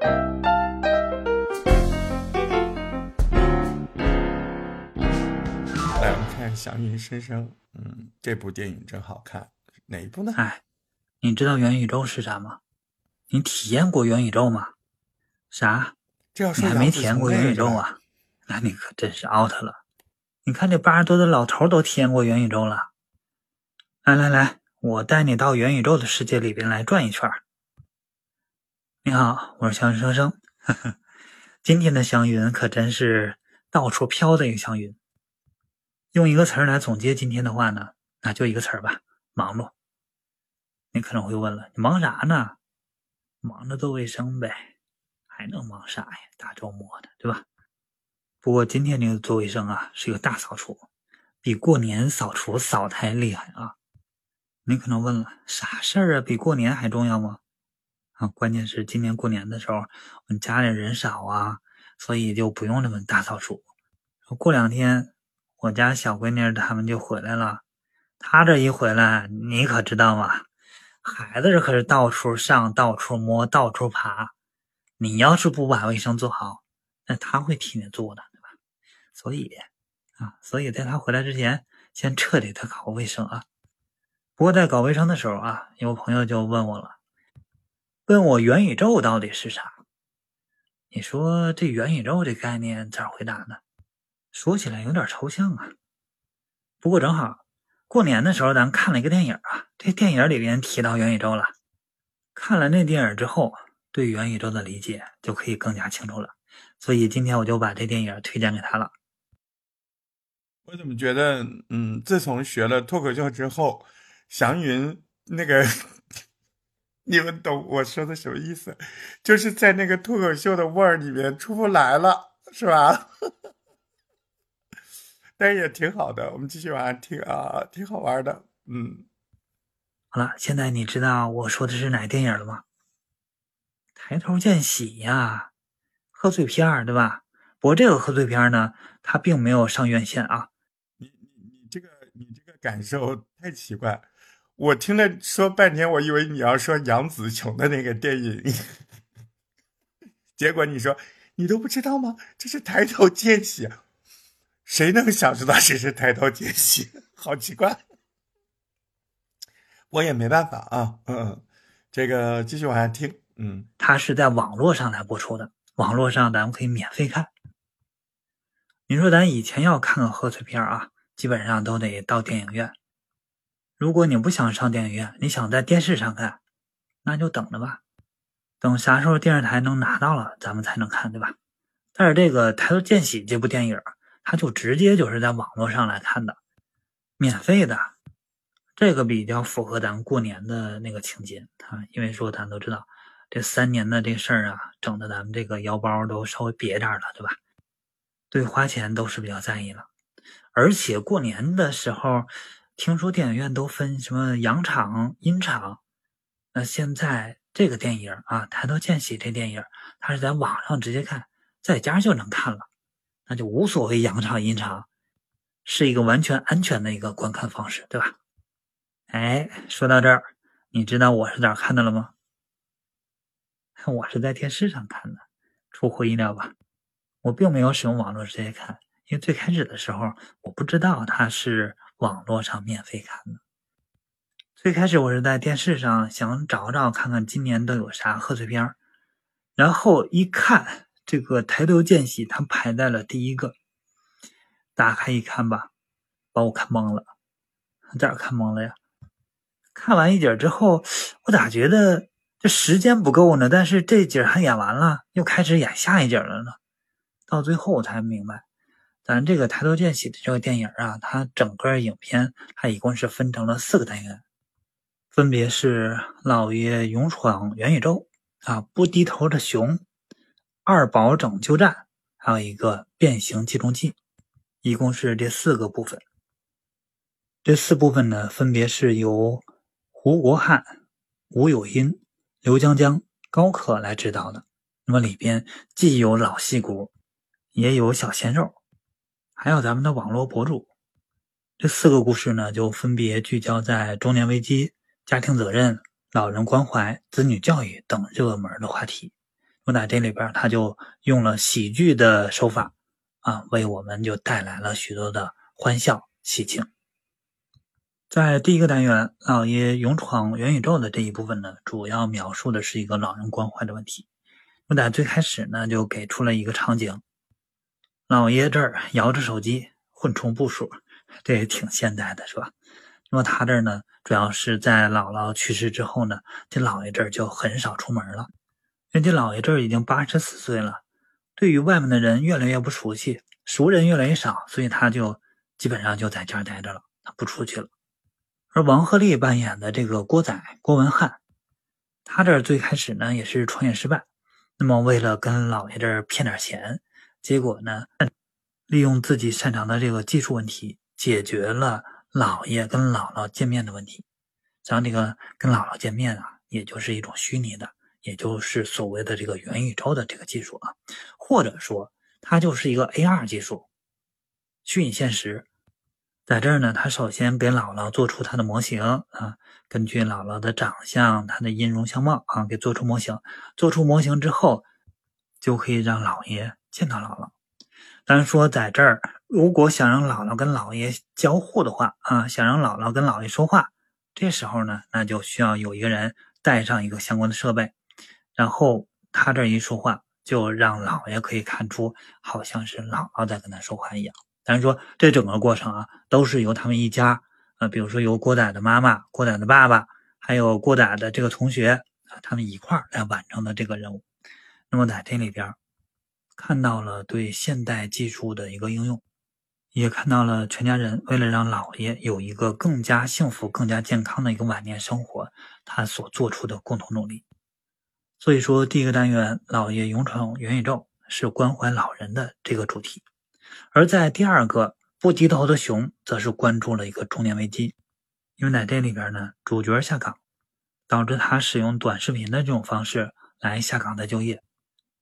来，我们看《祥云声声》。嗯，这部电影真好看。哪一部呢？哎，你知道元宇宙是啥吗？你体验过元宇宙吗？啥？这你还没体验过元宇宙啊？那你可真是 out 了。你看这八十多的老头都体验过元宇宙了。来来来，我带你到元宇宙的世界里边来转一圈。你好，我是祥云生生。呵呵，今天的祥云可真是到处飘的一个祥云。用一个词儿来总结今天的话呢，那就一个词儿吧：忙碌。你可能会问了，你忙啥呢？忙着做卫生呗，还能忙啥呀？大周末的，对吧？不过今天这个做卫生啊，是一个大扫除，比过年扫除扫的还厉害啊！你可能问了，啥事儿啊？比过年还重要吗？啊，关键是今年过年的时候，我们家里人少啊，所以就不用那么大扫除。过两天，我家小闺女他们就回来了，她这一回来，你可知道吗？孩子这可是到处上、到处摸、到处爬。你要是不把卫生做好，那他会替你做的，对吧？所以啊，所以在他回来之前，先彻底的搞卫生啊。不过在搞卫生的时候啊，有朋友就问我了。问我元宇宙到底是啥？你说这元宇宙这概念咋回答呢？说起来有点抽象啊。不过正好过年的时候，咱看了一个电影啊，这电影里边提到元宇宙了。看了那电影之后，对元宇宙的理解就可以更加清楚了。所以今天我就把这电影推荐给他了。我怎么觉得，嗯，自从学了脱口秀之后，祥云那个。你们懂我说的什么意思？就是在那个脱口秀的味儿里面出不来了，是吧？但是也挺好的，我们继续往下听啊，挺好玩的。嗯，好了，现在你知道我说的是哪电影了吗？抬头见喜呀，贺岁片儿，对吧？不过这个贺岁片呢，它并没有上院线啊。你你你这个你这个感受太奇怪。我听了说半天，我以为你要说杨紫琼的那个电影，结果你说你都不知道吗？这是抬头见喜，谁能想知道谁是抬头见喜？好奇怪，我也没办法啊。嗯，这个继续往下听。嗯，它是在网络上来播出的，网络上咱们可以免费看。你说咱以前要看个贺岁片啊，基本上都得到电影院。如果你不想上电影院，你想在电视上看，那就等着吧，等啥时候电视台能拿到了，咱们才能看，对吧？但是这个《抬头见喜》这部电影，它就直接就是在网络上来看的，免费的，这个比较符合咱们过年的那个情节啊。因为说咱都知道，这三年的这事儿啊，整的咱们这个腰包都稍微瘪点了，对吧？对花钱都是比较在意了，而且过年的时候。听说电影院都分什么阳场、阴场，那现在这个电影啊，《抬头见喜》这电影，它是在网上直接看，在家就能看了，那就无所谓阳场、阴场，是一个完全安全的一个观看方式，对吧？哎，说到这儿，你知道我是哪看的了吗？我是在电视上看的，出乎意料吧？我并没有使用网络直接看，因为最开始的时候我不知道它是。网络上免费看的。最开始我是在电视上想找找看看今年都有啥贺岁片然后一看这个抬头见喜，它排在了第一个。打开一看吧，把我看懵了。咋看懵了呀？看完一集之后，我咋觉得这时间不够呢？但是这集还演完了，又开始演下一集了呢。到最后我才明白。咱这个抬头见喜的这个电影啊，它整个影片它一共是分成了四个单元，分别是老爷勇闯元宇宙啊，不低头的熊，二宝拯救战，还有一个变形计中计，一共是这四个部分。这四部分呢，分别是由胡国汉、吴有英、刘江江、高可来指导的。那么里边既有老戏骨，也有小鲜肉。还有咱们的网络博主，这四个故事呢，就分别聚焦在中年危机、家庭责任、老人关怀、子女教育等热门的话题。我在这里边，他就用了喜剧的手法啊，为我们就带来了许多的欢笑喜庆。在第一个单元，老爷勇闯元宇宙的这一部分呢，主要描述的是一个老人关怀的问题。我在最开始呢，就给出了一个场景：老爷这儿摇着手机，混充步数，这也挺现代的，是吧？那么他这儿呢，主要是在姥姥去世之后呢，这老爷这儿就很少出门了。人家老爷这儿已经八十四岁了，对于外面的人越来越不熟悉，熟人越来越少，所以他就基本上就在家待着了，他不出去了。而王鹤棣扮演的这个郭仔郭文翰，他这最开始呢也是创业失败，那么为了跟老爷这儿骗点钱，结果呢利用自己擅长的这个技术问题，解决了老爷跟姥姥见面的问题。像这个跟姥姥见面啊，也就是一种虚拟的，也就是所谓的这个元宇宙的这个技术啊，或者说它就是一个 AR 技术，虚拟现实。在这儿呢，他首先给姥姥做出他的模型啊，根据姥姥的长相、她的音容相貌啊，给做出模型。做出模型之后，就可以让姥爷见到姥姥。当然说，在这儿如果想让姥姥跟姥爷交互的话啊，想让姥姥跟姥爷说话，这时候呢，那就需要有一个人带上一个相关的设备，然后他这一说话，就让姥爷可以看出好像是姥姥在跟他说话一样。咱是说，这整个过程啊，都是由他们一家，呃，比如说由郭仔的妈妈、郭仔的爸爸，还有郭仔的这个同学，他们一块儿来完成的这个任务。那么在这里边，看到了对现代技术的一个应用，也看到了全家人为了让姥爷有一个更加幸福、更加健康的一个晚年生活，他所做出的共同努力。所以说，第一个单元“姥爷勇闯元宇宙”是关怀老人的这个主题。而在第二个不低头的熊，则是关注了一个中年危机，因为在这里边呢，主角下岗，导致他使用短视频的这种方式来下岗再就业。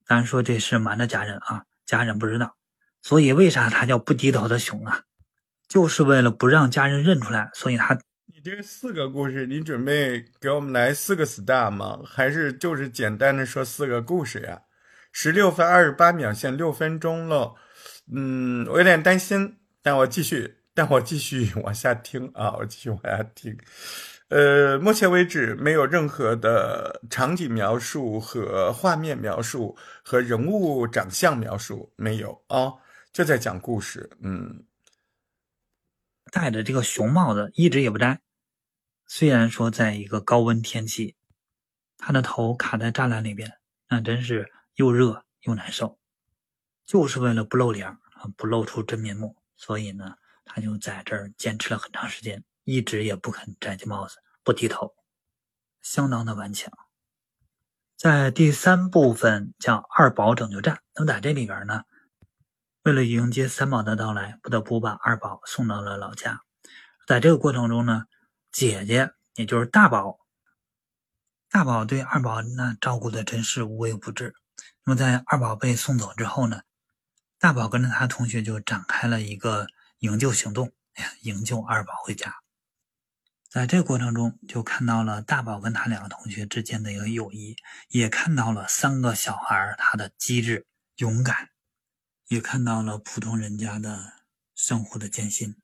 咱说这是瞒着家人啊，家人不知道。所以为啥他叫不低头的熊啊？就是为了不让家人认出来。所以他，你这四个故事，你准备给我们来四个 star 吗？还是就是简单的说四个故事呀？十六分二十八秒，限六分钟了。嗯，我有点担心，但我继续，但我继续往下听啊，我继续往下听。呃，目前为止没有任何的场景描述和画面描述和人物长相描述，没有啊，就在讲故事。嗯，戴着这个熊帽子一直也不摘，虽然说在一个高温天气，他的头卡在栅栏里边，那真是又热又难受。就是为了不露脸，不露出真面目，所以呢，他就在这儿坚持了很长时间，一直也不肯摘下帽子，不低头，相当的顽强。在第三部分叫二宝拯救站，那么在这里边呢，为了迎接三宝的到来，不得不把二宝送到了老家。在这个过程中呢，姐姐也就是大宝，大宝对二宝那照顾的真是无微不至。那么在二宝被送走之后呢？大宝跟着他同学就展开了一个营救行动，哎呀，营救二宝回家。在这过程中，就看到了大宝跟他两个同学之间的一个友谊，也看到了三个小孩他的机智勇敢，也看到了普通人家的生活的艰辛。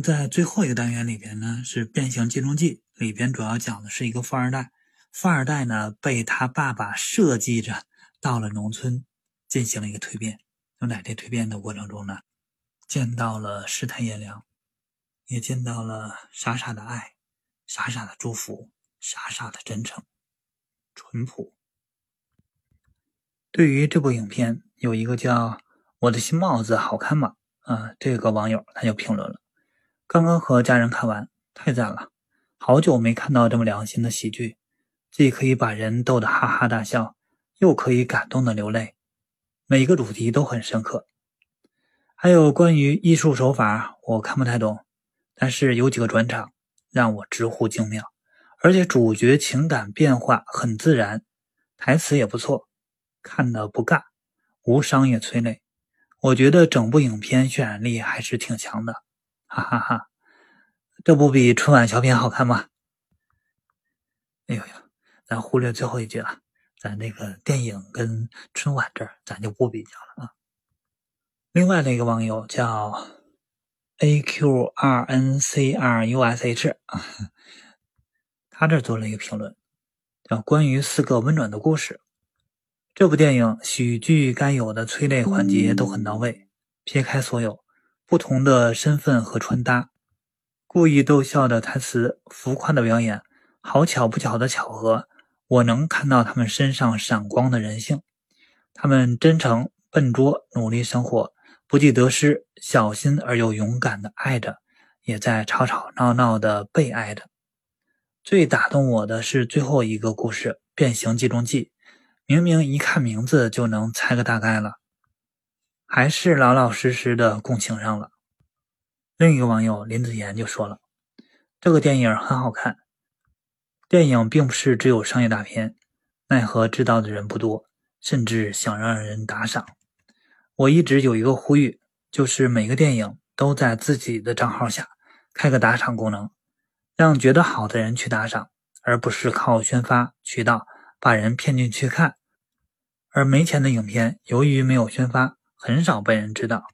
在最后一个单元里边呢，是《变形金融记》里边主要讲的是一个富二代，富二代呢被他爸爸设计着到了农村进行了一个蜕变。从在这蜕变的过程中呢，见到了世态炎凉，也见到了傻傻的爱，傻傻的祝福，傻傻的真诚，淳朴。对于这部影片，有一个叫“我的新帽子好看吗”啊，这个网友他就评论了：“刚刚和家人看完，太赞了！好久没看到这么良心的喜剧，既可以把人逗得哈哈大笑，又可以感动的流泪。”每个主题都很深刻，还有关于艺术手法，我看不太懂，但是有几个转场让我直呼精妙，而且主角情感变化很自然，台词也不错，看的不尬，无商业催泪，我觉得整部影片渲染力还是挺强的，哈哈哈，这不比春晚小品好看吗？哎呦呦，咱忽略最后一句了。咱这个电影跟春晚这儿咱就不比较了啊。另外的一个网友叫 A Q R N C R U S H，他这做了一个评论，叫关于四个温暖的故事。这部电影喜剧该有的催泪环节都很到位，撇开所有不同的身份和穿搭，故意逗笑的台词，浮夸的表演，好巧不巧的巧合，我能看到他们身上闪光的人性。他们真诚、笨拙、努力生活，不计得失，小心而又勇敢的爱着，也在吵吵闹闹的被爱着。最打动我的是最后一个故事《变形计中计》。明明一看名字就能猜个大概了，还是老老实实的共情上了。另一个网友林子言就说了：“这个电影很好看，电影并不是只有商业大片，奈何知道的人不多，甚至想让人打赏。我一直有一个呼吁，就是每个电影都在自己的账号下开个打赏功能，让觉得好的人去打赏，而不是靠宣发渠道。”把人骗进去看，而没钱的影片由于没有宣发，很少被人知道。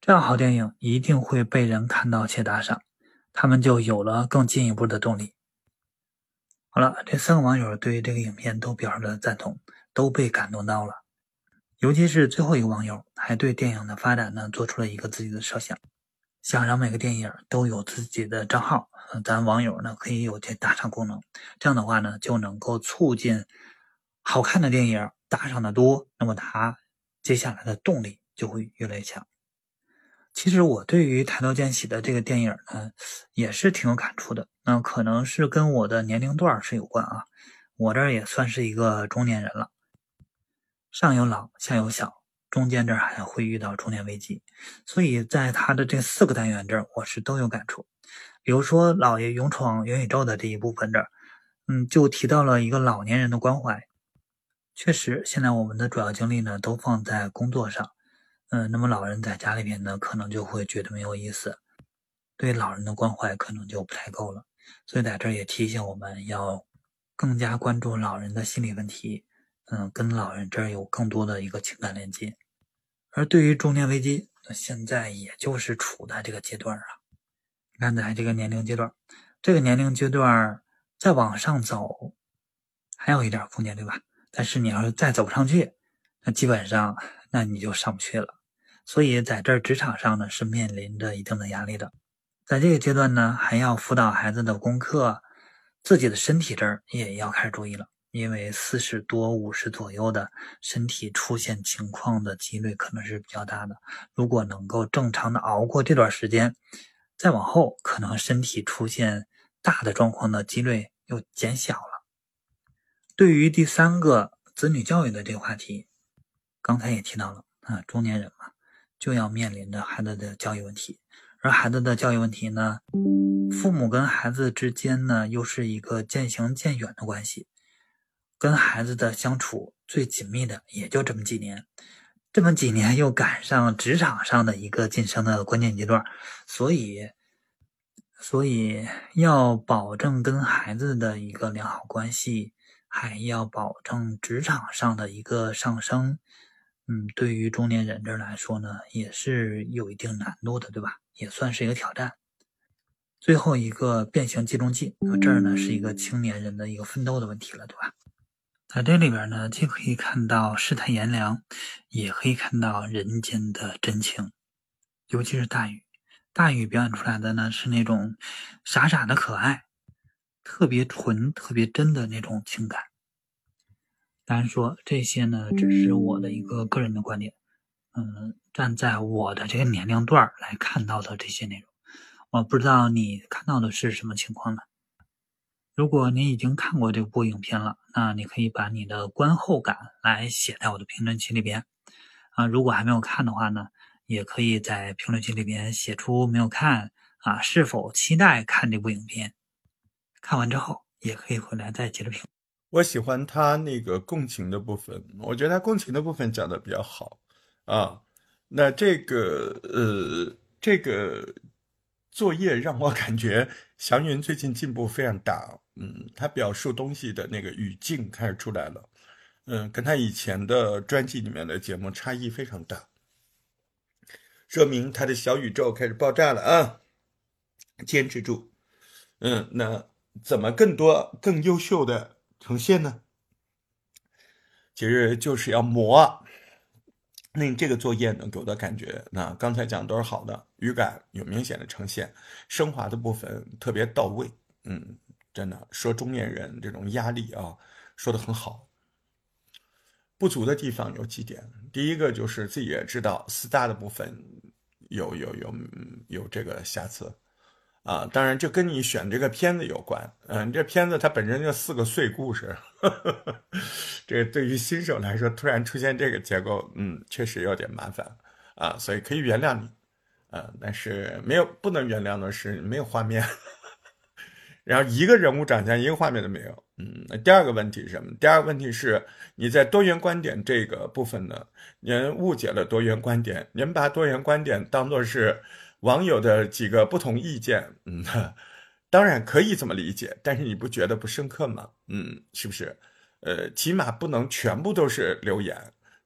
这样好电影一定会被人看到且打赏，他们就有了更进一步的动力。好了，这三个网友对这个影片都表示了赞同，都被感动到了。尤其是最后一个网友，还对电影的发展呢做出了一个自己的设想，想让每个电影都有自己的账号。咱网友呢可以有这打赏功能，这样的话呢就能够促进好看的电影打赏的多，那么它接下来的动力就会越来越强。其实我对于抬头见喜的这个电影呢也是挺有感触的，那可能是跟我的年龄段是有关啊，我这也算是一个中年人了，上有老下有小，中间这儿还会遇到中年危机，所以在他的这四个单元这儿我是都有感触。比如说，老爷勇闯元宇宙的这一部分这儿，嗯，就提到了一个老年人的关怀。确实，现在我们的主要精力呢都放在工作上，嗯，那么老人在家里边呢，可能就会觉得没有意思，对老人的关怀可能就不太够了。所以在这儿也提醒我们要更加关注老人的心理问题，嗯，跟老人这儿有更多的一个情感连接。而对于中年危机，那现在也就是处在这个阶段啊。看在这个年龄阶段，这个年龄阶段再往上走，还有一点空间，对吧？但是你要是再走不上去，那基本上那你就上不去了。所以在这职场上呢，是面临着一定的压力的。在这个阶段呢，还要辅导孩子的功课，自己的身体这儿也要开始注意了，因为四十多、五十左右的身体出现情况的几率可能是比较大的。如果能够正常的熬过这段时间。再往后，可能身体出现大的状况的几率又减小了。对于第三个子女教育的这个话题，刚才也提到了啊，中年人嘛，就要面临着孩子的教育问题，而孩子的教育问题呢，父母跟孩子之间呢，又是一个渐行渐远的关系，跟孩子的相处最紧密的也就这么几年。这么几年又赶上职场上的一个晋升的关键阶段，所以，所以要保证跟孩子的一个良好关系，还要保证职场上的一个上升，嗯，对于中年人这来说呢，也是有一定难度的，对吧？也算是一个挑战。最后一个变形计中记，这儿呢是一个青年人的一个奋斗的问题了，对吧？在这里边呢，既可以看到世态炎凉，也可以看到人间的真情。尤其是大禹，大禹表演出来的呢是那种傻傻的可爱，特别纯、特别真的那种情感。当然说这些呢，只是我的一个个人的观点。嗯，站在我的这个年龄段来看到的这些内容，我不知道你看到的是什么情况呢？如果你已经看过这部影片了，那你可以把你的观后感来写在我的评论区里边啊。如果还没有看的话呢，也可以在评论区里边写出没有看啊，是否期待看这部影片。看完之后也可以回来再接着评。我喜欢他那个共情的部分，我觉得他共情的部分讲的比较好啊。那这个呃，这个作业让我感觉祥云最近进步非常大。嗯，他表述东西的那个语境开始出来了，嗯，跟他以前的专辑里面的节目差异非常大，说明他的小宇宙开始爆炸了啊！坚持住，嗯，那怎么更多更优秀的呈现呢？其实就是要磨。那你这个作业呢，给我的感觉，那刚才讲都是好的，语感有明显的呈现，升华的部分特别到位，嗯，真的说中年人这种压力啊，说的很好。不足的地方有几点，第一个就是自己也知道四大的部分有有有有这个瑕疵。啊，当然，这跟你选这个片子有关。嗯，这片子它本身就四个碎故事，这个对于新手来说，突然出现这个结构，嗯，确实有点麻烦啊。所以可以原谅你，啊，但是没有不能原谅的是没有画面，然后一个人物长相一个画面都没有。嗯，第二个问题是什么？第二个问题是你在多元观点这个部分呢，您误解了多元观点，您把多元观点当做是。网友的几个不同意见，嗯，当然可以这么理解，但是你不觉得不深刻吗？嗯，是不是？呃，起码不能全部都是留言，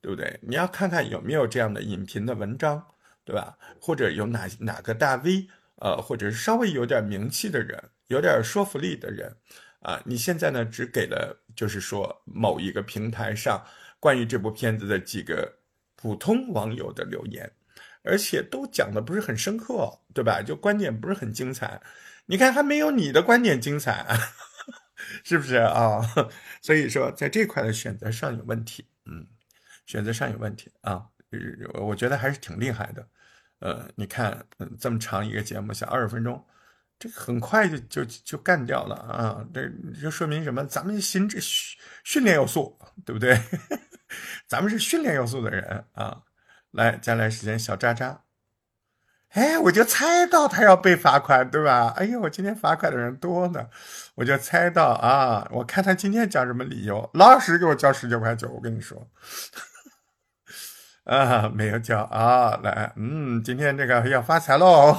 对不对？你要看看有没有这样的影评的文章，对吧？或者有哪哪个大 V，呃，或者是稍微有点名气的人，有点说服力的人，啊，你现在呢只给了，就是说某一个平台上关于这部片子的几个普通网友的留言。而且都讲的不是很深刻，对吧？就观点不是很精彩，你看还没有你的观点精彩，是不是啊？所以说在这块的选择上有问题，嗯，选择上有问题啊。我觉得还是挺厉害的，呃，你看，这么长一个节目，小二十分钟，这很快就就就干掉了啊。这就说明什么？咱们心智训训练有素，对不对？咱们是训练有素的人啊。来，接下来时间，小渣渣。哎，我就猜到他要被罚款，对吧？哎呦，我今天罚款的人多呢，我就猜到啊。我看他今天讲什么理由，老实给我交十九块九。我跟你说，啊，没有交啊。来，嗯，今天这个要发财喽。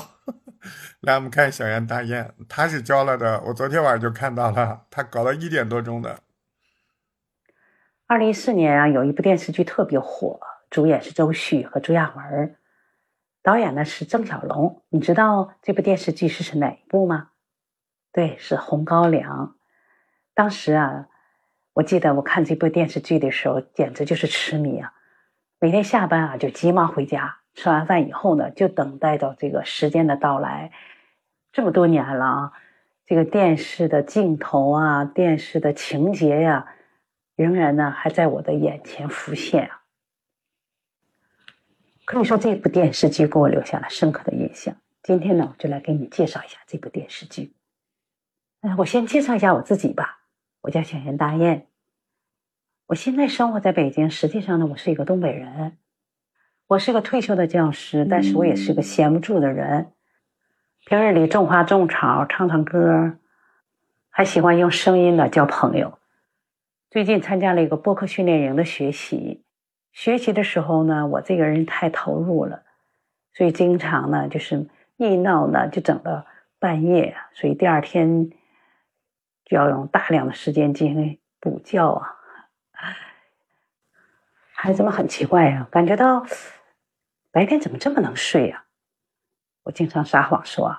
来，我们看小袁大雁，他是交了的。我昨天晚上就看到了，他搞到一点多钟的。二零一四年啊，有一部电视剧特别火。主演是周迅和朱亚文，导演呢是郑小龙。你知道这部电视剧是是哪一部吗？对，是《红高粱》。当时啊，我记得我看这部电视剧的时候，简直就是痴迷啊！每天下班啊就急忙回家，吃完饭以后呢，就等待着这个时间的到来。这么多年了啊，这个电视的镜头啊，电视的情节呀，仍然呢还在我的眼前浮现啊。可以说这部电视剧给我留下了深刻的印象。今天呢，我就来给你介绍一下这部电视剧。嗯，我先介绍一下我自己吧。我叫小袁大雁，我现在生活在北京。实际上呢，我是一个东北人。我是个退休的教师，但是我也是个闲不住的人。平日里种花种草，唱唱歌，还喜欢用声音呢交朋友。最近参加了一个播客训练营的学习。学习的时候呢，我这个人太投入了，所以经常呢就是一闹呢就整到半夜，所以第二天就要用大量的时间进行补觉啊。孩子们很奇怪呀，感觉到白天怎么这么能睡呀？我经常撒谎说，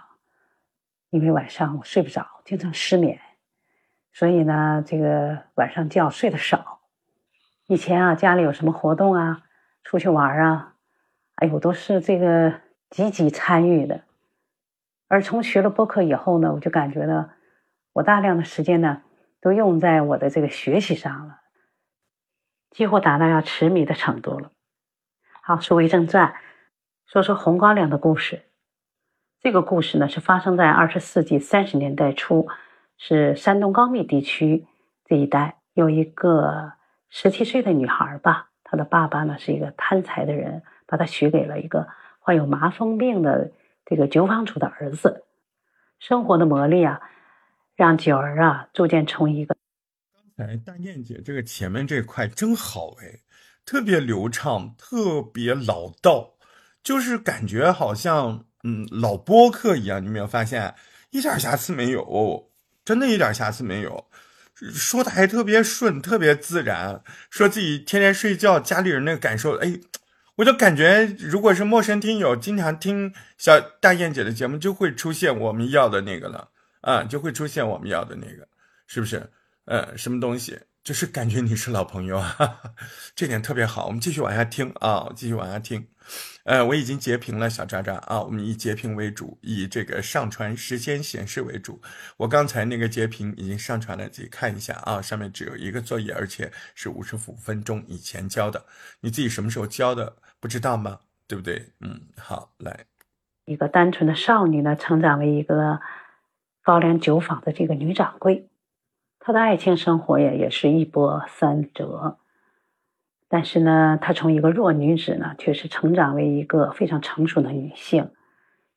因为晚上我睡不着，经常失眠，所以呢，这个晚上觉睡得少。以前啊，家里有什么活动啊，出去玩啊，哎呦，都是这个积极参与的。而从学了播客以后呢，我就感觉到，我大量的时间呢，都用在我的这个学习上了，几乎达到要痴迷的程度了。好，书归正传，说说红高粱的故事。这个故事呢，是发生在二十世纪三十年代初，是山东高密地区这一带有一个。十七岁的女孩吧，她的爸爸呢是一个贪财的人，把她许给了一个患有麻风病的这个酒坊主的儿子。生活的磨砺啊，让九儿啊逐渐从一个……刚才大念姐这个前面这块真好哎，特别流畅，特别老道，就是感觉好像嗯老播客一样。你没有发现一点瑕疵没有？真的一点瑕疵没有。说的还特别顺，特别自然，说自己天天睡觉，家里人那个感受，哎，我就感觉如果是陌生听友，经常听小大燕姐的节目，就会出现我们要的那个了，啊，就会出现我们要的那个，是不是？嗯，什么东西？就是感觉你是老朋友啊，这点特别好。我们继续往下听啊，继续往下听。呃，我已经截屏了，小渣渣啊，我们以截屏为主，以这个上传时间显示为主。我刚才那个截屏已经上传了，自己看一下啊，上面只有一个作业，而且是五十五分钟以前交的。你自己什么时候交的？不知道吗？对不对？嗯，好，来，一个单纯的少女呢，成长为一个高粱酒坊的这个女掌柜。她的爱情生活呀，也是一波三折。但是呢，她从一个弱女子呢，却是成长为一个非常成熟的女性，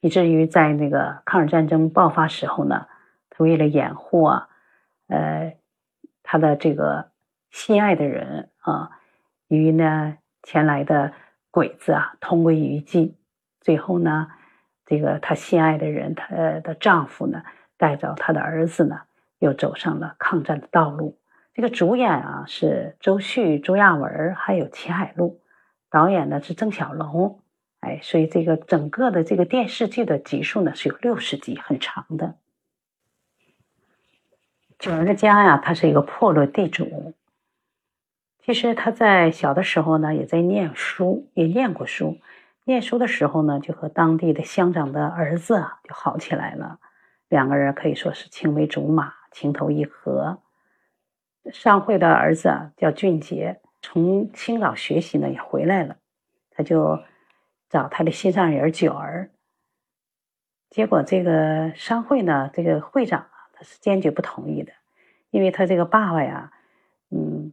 以至于在那个抗日战争爆发时候呢，她为了掩护啊，呃，她的这个心爱的人啊，与呢前来的鬼子啊同归于尽。最后呢，这个她心爱的人，她的丈夫呢，带着她的儿子呢。又走上了抗战的道路。这个主演啊是周迅、朱亚文，还有齐海璐，导演呢是郑晓龙。哎，所以这个整个的这个电视剧的集数呢是有六十集，很长的。九儿的家呀，他是一个破落地主。其实他在小的时候呢，也在念书，也念过书。念书的时候呢，就和当地的乡长的儿子啊就好起来了，两个人可以说是青梅竹马。情投意合，商会的儿子啊叫俊杰，从青岛学习呢也回来了，他就找他的心上人九儿。结果这个商会呢，这个会长啊，他是坚决不同意的，因为他这个爸爸呀，嗯，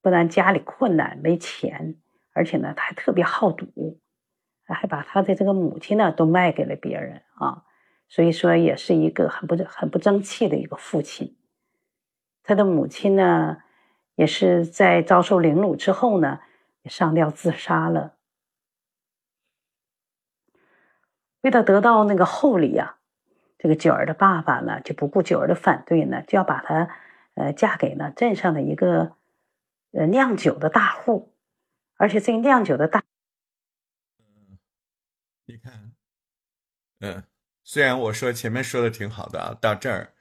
不但家里困难没钱，而且呢他还特别好赌，还把他的这个母亲呢都卖给了别人啊。所以说，也是一个很不很不争气的一个父亲。他的母亲呢，也是在遭受凌辱之后呢，也上吊自杀了。为了得到那个厚礼啊，这个九儿的爸爸呢，就不顾九儿的反对呢，就要把她呃嫁给呢镇上的一个呃酿酒的大户，而且这个酿酒的大，你看，嗯。虽然我说前面说的挺好的啊，到这儿，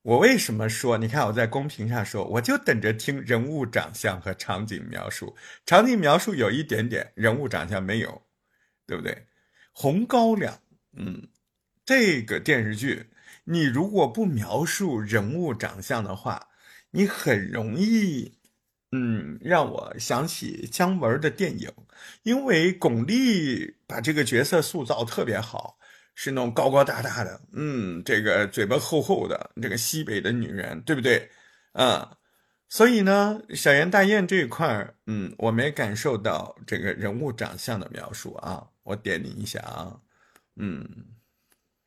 我为什么说？你看我在公屏上说，我就等着听人物长相和场景描述。场景描述有一点点，人物长相没有，对不对？红高粱，嗯，这个电视剧，你如果不描述人物长相的话，你很容易，嗯，让我想起姜文的电影，因为巩俐把这个角色塑造特别好。是那种高高大大的，嗯，这个嘴巴厚厚的，这个西北的女人，对不对？啊，所以呢，小严大雁这一块儿，嗯，我没感受到这个人物长相的描述啊，我点你一下啊，嗯，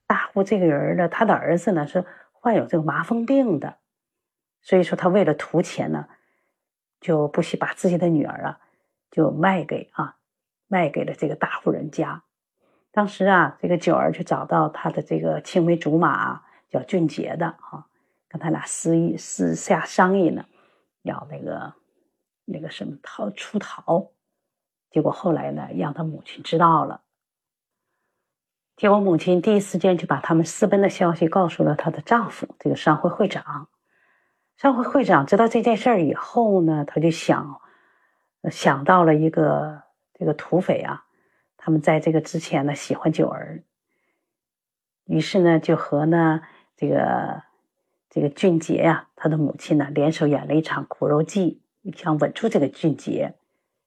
大户这个人呢，他的儿子呢是患有这个麻风病的，所以说他为了图钱呢，就不惜把自己的女儿啊，就卖给啊，卖给了这个大户人家。当时啊，这个九儿就找到他的这个青梅竹马叫俊杰的啊，跟他俩私议私下商议呢，要那个那个什么逃出逃。结果后来呢，让他母亲知道了。结果母亲第一时间就把他们私奔的消息告诉了她的丈夫，这个商会会长。商会会长知道这件事儿以后呢，他就想想到了一个这个土匪啊。他们在这个之前呢，喜欢九儿，于是呢，就和呢这个这个俊杰呀，他的母亲呢，联手演了一场苦肉计，想稳住这个俊杰，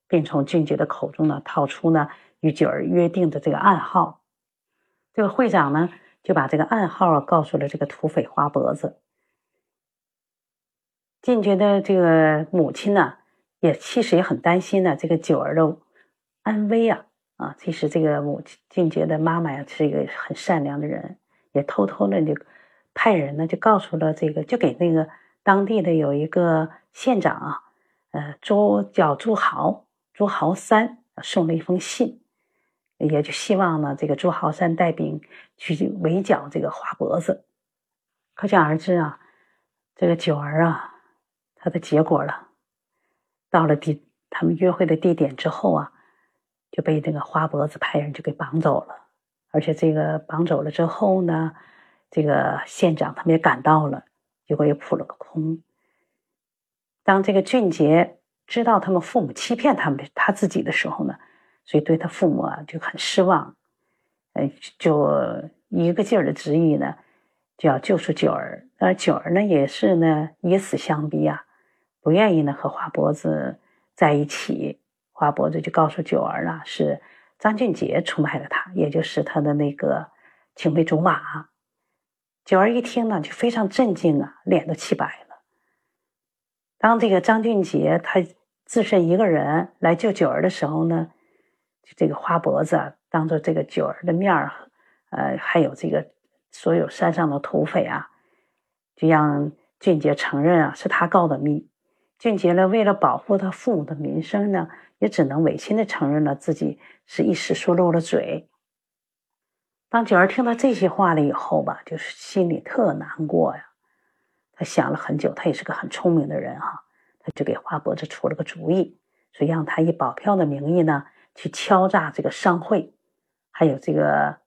并从俊杰的口中呢，套出呢与九儿约定的这个暗号。这个会长呢，就把这个暗号啊告诉了这个土匪花脖子。俊杰的这个母亲呢，也其实也很担心呢，这个九儿的安危啊。啊，其实这个母亲俊杰的妈妈呀，是一个很善良的人，也偷偷的就派人呢，就告诉了这个，就给那个当地的有一个县长啊，呃，朱叫朱豪，朱豪三送了一封信，也就希望呢，这个朱豪三带兵去围剿这个花脖子。可想而知啊，这个九儿啊，他的结果了。到了地他们约会的地点之后啊，就被那个花脖子派人就给绑走了。而且这个绑走了之后呢，这个县长他们也赶到了，结果也扑了个空。当这个俊杰知道他们父母欺骗他们的他自己的时候呢，所以对他父母啊就很失望，呃，就一个劲儿的执意呢，就要救出九儿。而九儿呢也是呢以死相逼啊，不愿意呢和花脖子在一起。花脖子就告诉九儿呢是。张俊杰出卖了他，也就是他的那个青梅竹马。九儿一听呢，就非常震惊啊，脸都气白了。当这个张俊杰他自身一个人来救九儿的时候呢，就这个花脖子啊当着这个九儿的面儿，呃，还有这个所有山上的土匪啊，就让俊杰承认啊是他告的密。俊杰呢，为了保护他父母的名声呢。也只能违心的承认了自己是一时说漏了嘴。当九儿听到这些话了以后吧，就是心里特难过呀。他想了很久，他也是个很聪明的人哈，他就给花脖子出了个主意，说让他以保票的名义呢去敲诈这个商会，还有这个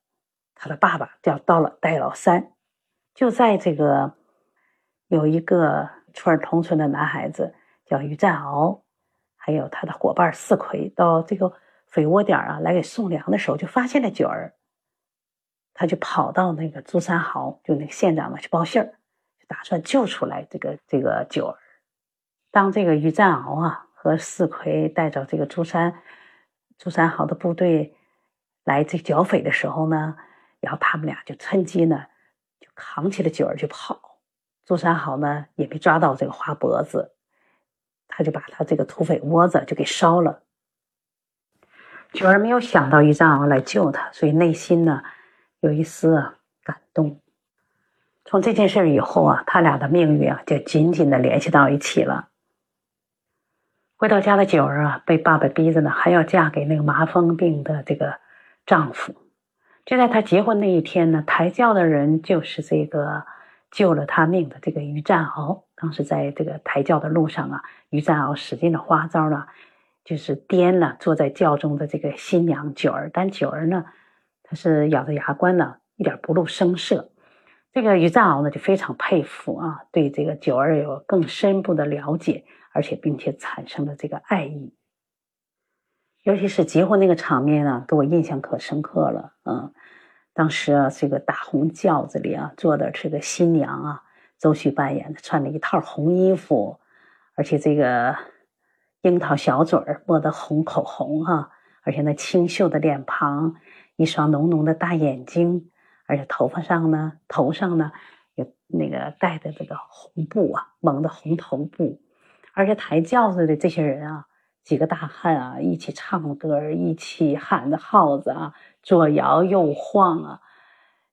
他的爸爸叫到了戴老三，就在这个有一个村儿同村的男孩子叫于占鳌。还有他的伙伴四魁到这个匪窝点啊来给送粮的时候，就发现了九儿，他就跑到那个朱三豪，就那个县长嘛去报信儿，就打算救出来这个这个九儿。当这个于占鳌啊和四魁带着这个朱三朱三豪的部队来这剿匪的时候呢，然后他们俩就趁机呢就扛起了九儿就跑，朱三豪呢也没抓到这个花脖子。他就把他这个土匪窝子就给烧了。九儿没有想到于占鳌来救他，所以内心呢有一丝啊感动。从这件事以后啊，他俩的命运啊就紧紧的联系到一起了。回到家的九儿啊，被爸爸逼着呢，还要嫁给那个麻风病的这个丈夫。就在她结婚那一天呢，抬轿的人就是这个救了她命的这个于占鳌。当时在这个抬轿的路上啊，于占鳌使劲的花招呢，就是颠了坐在轿中的这个新娘九儿。但九儿呢，她是咬着牙关呢，一点不露声色。这个于占鳌呢，就非常佩服啊，对这个九儿有更深步的了解，而且并且产生了这个爱意。尤其是结婚那个场面啊，给我印象可深刻了。嗯，当时啊，这个大红轿子里啊，坐的是个新娘啊。周迅扮演的，穿了一套红衣服，而且这个樱桃小嘴儿抹的红口红哈，而且那清秀的脸庞，一双浓浓的大眼睛，而且头发上呢，头上呢有那个戴的这个红布啊，蒙的红头布，而且抬轿子的这些人啊，几个大汉啊，一起唱歌，一起喊着号子啊，左摇右晃啊，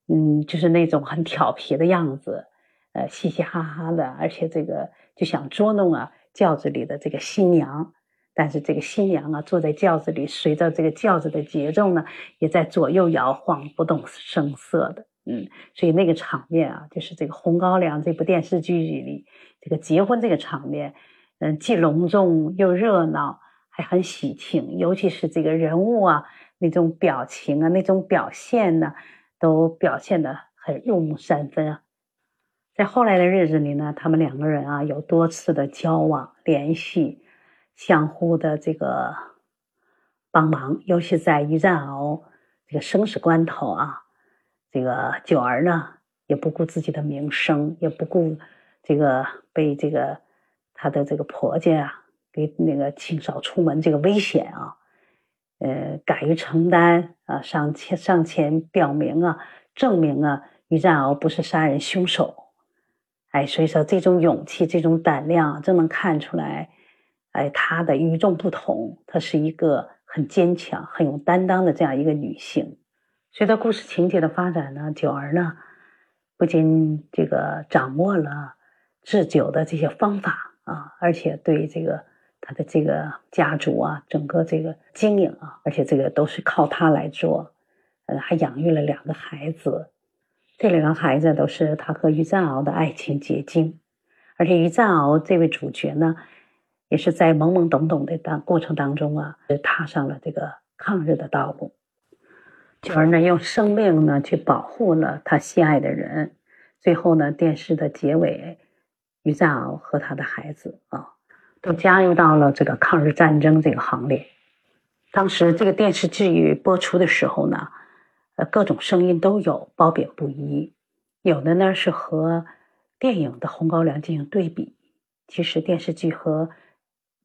嗯，就是那种很调皮的样子。呃，嘻嘻哈哈的，而且这个就想捉弄啊轿子里的这个新娘，但是这个新娘啊坐在轿子里，随着这个轿子的节奏呢，也在左右摇晃，不动声色的。嗯，所以那个场面啊，就是这个《红高粱》这部电视剧里这个结婚这个场面，嗯，既隆重又热闹，还很喜庆，尤其是这个人物啊那种表情啊那种表现呢，都表现的很入木三分啊。在后来的日子里呢，他们两个人啊有多次的交往、联系，相互的这个帮忙。尤其在于占鳌这个生死关头啊，这个九儿呢也不顾自己的名声，也不顾这个被这个他的这个婆家啊给那个清扫出门这个危险啊，呃，敢于承担啊，上前上前表明啊，证明啊，于占鳌不是杀人凶手。哎，所以说这种勇气、这种胆量，真能看出来，哎，她的与众不同。她是一个很坚强、很有担当的这样一个女性。随着故事情节的发展呢，九儿呢，不仅这个掌握了制酒的这些方法啊，而且对这个她的这个家族啊，整个这个经营啊，而且这个都是靠她来做，呃，还养育了两个孩子。这两个孩子都是他和于占鳌的爱情结晶，而且于占鳌这位主角呢，也是在懵懵懂懂的当过程当中啊，踏上了这个抗日的道路。九儿呢，用生命呢去保护了他心爱的人。最后呢，电视的结尾，于占鳌和他的孩子啊，都加入到了这个抗日战争这个行列。当时这个电视剧播出的时候呢，呃，各种声音都有，褒贬不一。有的呢是和电影的《红高粱》进行对比，其实电视剧和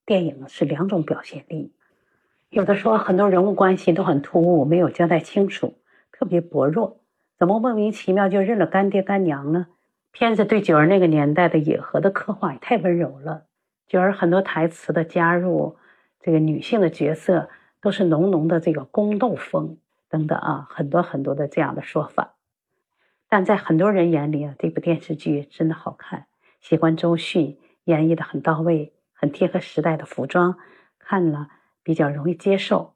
电影是两种表现力。有的说很多人物关系都很突兀，没有交代清楚，特别薄弱。怎么莫名其妙就认了干爹干娘呢？片子对九儿那个年代的野河的刻画也太温柔了。九儿很多台词的加入，这个女性的角色都是浓浓的这个宫斗风等等啊，很多很多的这样的说法。但在很多人眼里啊，这部电视剧真的好看。喜欢周迅演绎的很到位，很贴合时代的服装，看了比较容易接受。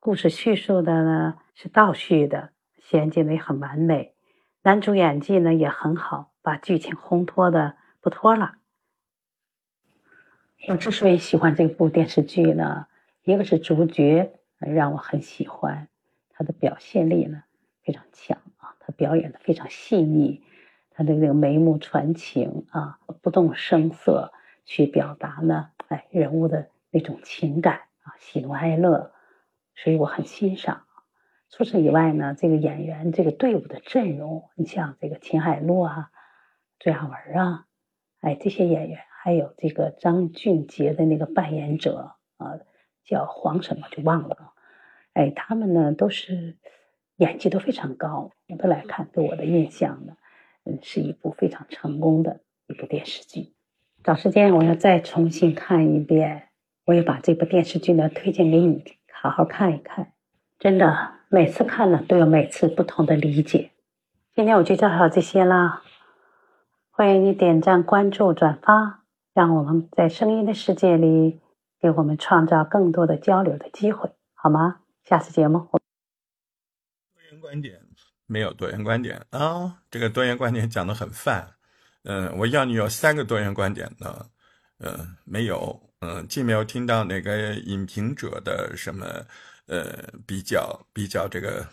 故事叙述的呢是倒叙的。衔接的也很完美，男主演技呢也很好，把剧情烘托的不拖拉。我之所以喜欢这部电视剧呢，一个是主角让我很喜欢，他的表现力呢非常强啊，他表演的非常细腻，他的那个眉目传情啊，不动声色去表达呢，哎，人物的那种情感啊，喜怒哀乐，所以我很欣赏。除此以外呢，这个演员这个队伍的阵容，你像这个秦海璐啊、朱亚文啊，哎，这些演员，还有这个张俊杰的那个扮演者啊，叫黄什么就忘了，哎，他们呢都是演技都非常高。总的来看，对我的印象呢，嗯，是一部非常成功的一部电视剧。找时间我要再重新看一遍，我也把这部电视剧呢推荐给你，好好看一看，真的。每次看呢都有每次不同的理解。今天我就介绍这些啦，欢迎你点赞、关注、转发，让我们在声音的世界里给我们创造更多的交流的机会，好吗？下次节目，多元观点没有多元观点啊，这个多元观点讲的很泛。嗯，我要你有三个多元观点呢，嗯，没有，嗯，既没有听到哪个影评者的什么。呃，比较比较这个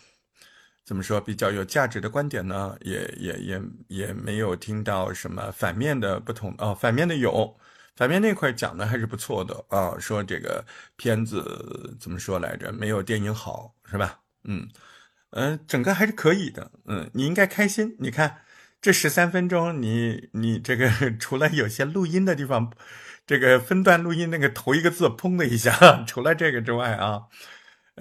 怎么说？比较有价值的观点呢，也也也也没有听到什么反面的不同哦。反面的有，反面那块讲的还是不错的啊。说这个片子怎么说来着？没有电影好是吧？嗯嗯，整个还是可以的。嗯，你应该开心。你看这十三分钟，你你这个 除了有些录音的地方，这个分段录音那个头一个字砰的一下，除了这个之外啊。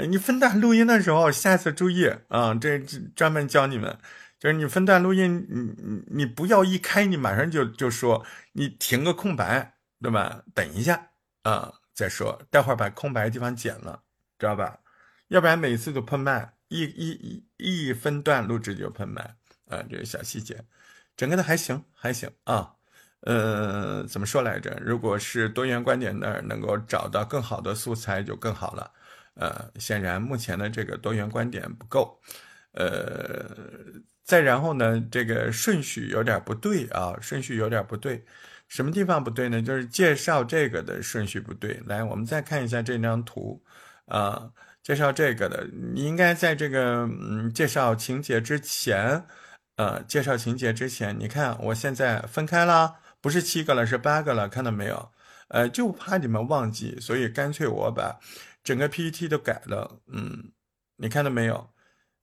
你分段录音的时候，下次注意啊！这专门教你们，就是你分段录音，你你你不要一开你马上就就说，你停个空白，对吧？等一下啊，再说，待会儿把空白的地方剪了，知道吧？要不然每次都喷麦，一一一一分段录制就喷麦啊，这个小细节，整个的还行还行啊。呃，怎么说来着？如果是多元观点那儿能够找到更好的素材，就更好了。呃，显然目前的这个多元观点不够，呃，再然后呢，这个顺序有点不对啊，顺序有点不对，什么地方不对呢？就是介绍这个的顺序不对。来，我们再看一下这张图，啊，介绍这个的，你应该在这个嗯介绍情节之前，呃，介绍情节之前，你看我现在分开了，不是七个了，是八个了，看到没有？呃，就怕你们忘记，所以干脆我把。整个 PPT 都改了，嗯，你看到没有？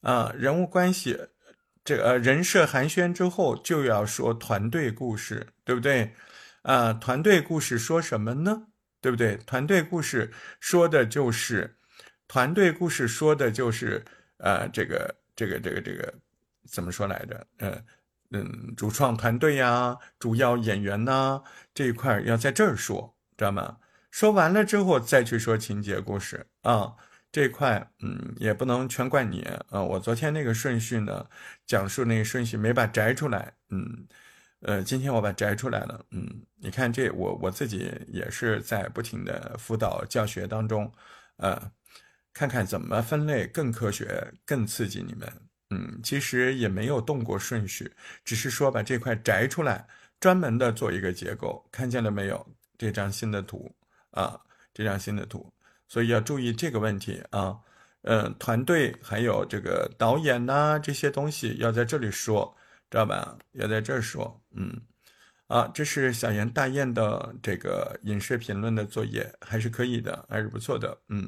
啊，人物关系，这个人设寒暄之后就要说团队故事，对不对？啊，团队故事说什么呢？对不对？团队故事说的就是团队故事说的就是呃，这个这个这个这个怎么说来着？嗯嗯，主创团队呀，主要演员呐这一块儿要在这儿说，知道吗？说完了之后再去说情节故事啊，这块嗯也不能全怪你啊。我昨天那个顺序呢，讲述那个顺序没把摘出来，嗯，呃，今天我把摘出来了，嗯，你看这我我自己也是在不停的辅导教学当中，呃，看看怎么分类更科学、更刺激你们，嗯，其实也没有动过顺序，只是说把这块摘出来专门的做一个结构，看见了没有？这张新的图啊，这张新的图，所以要注意这个问题啊。嗯，团队还有这个导演呐，这些东西要在这里说，知道吧？要在这儿说。嗯，啊，这是小严大雁的这个影视评论的作业，还是可以的，还是不错的。嗯。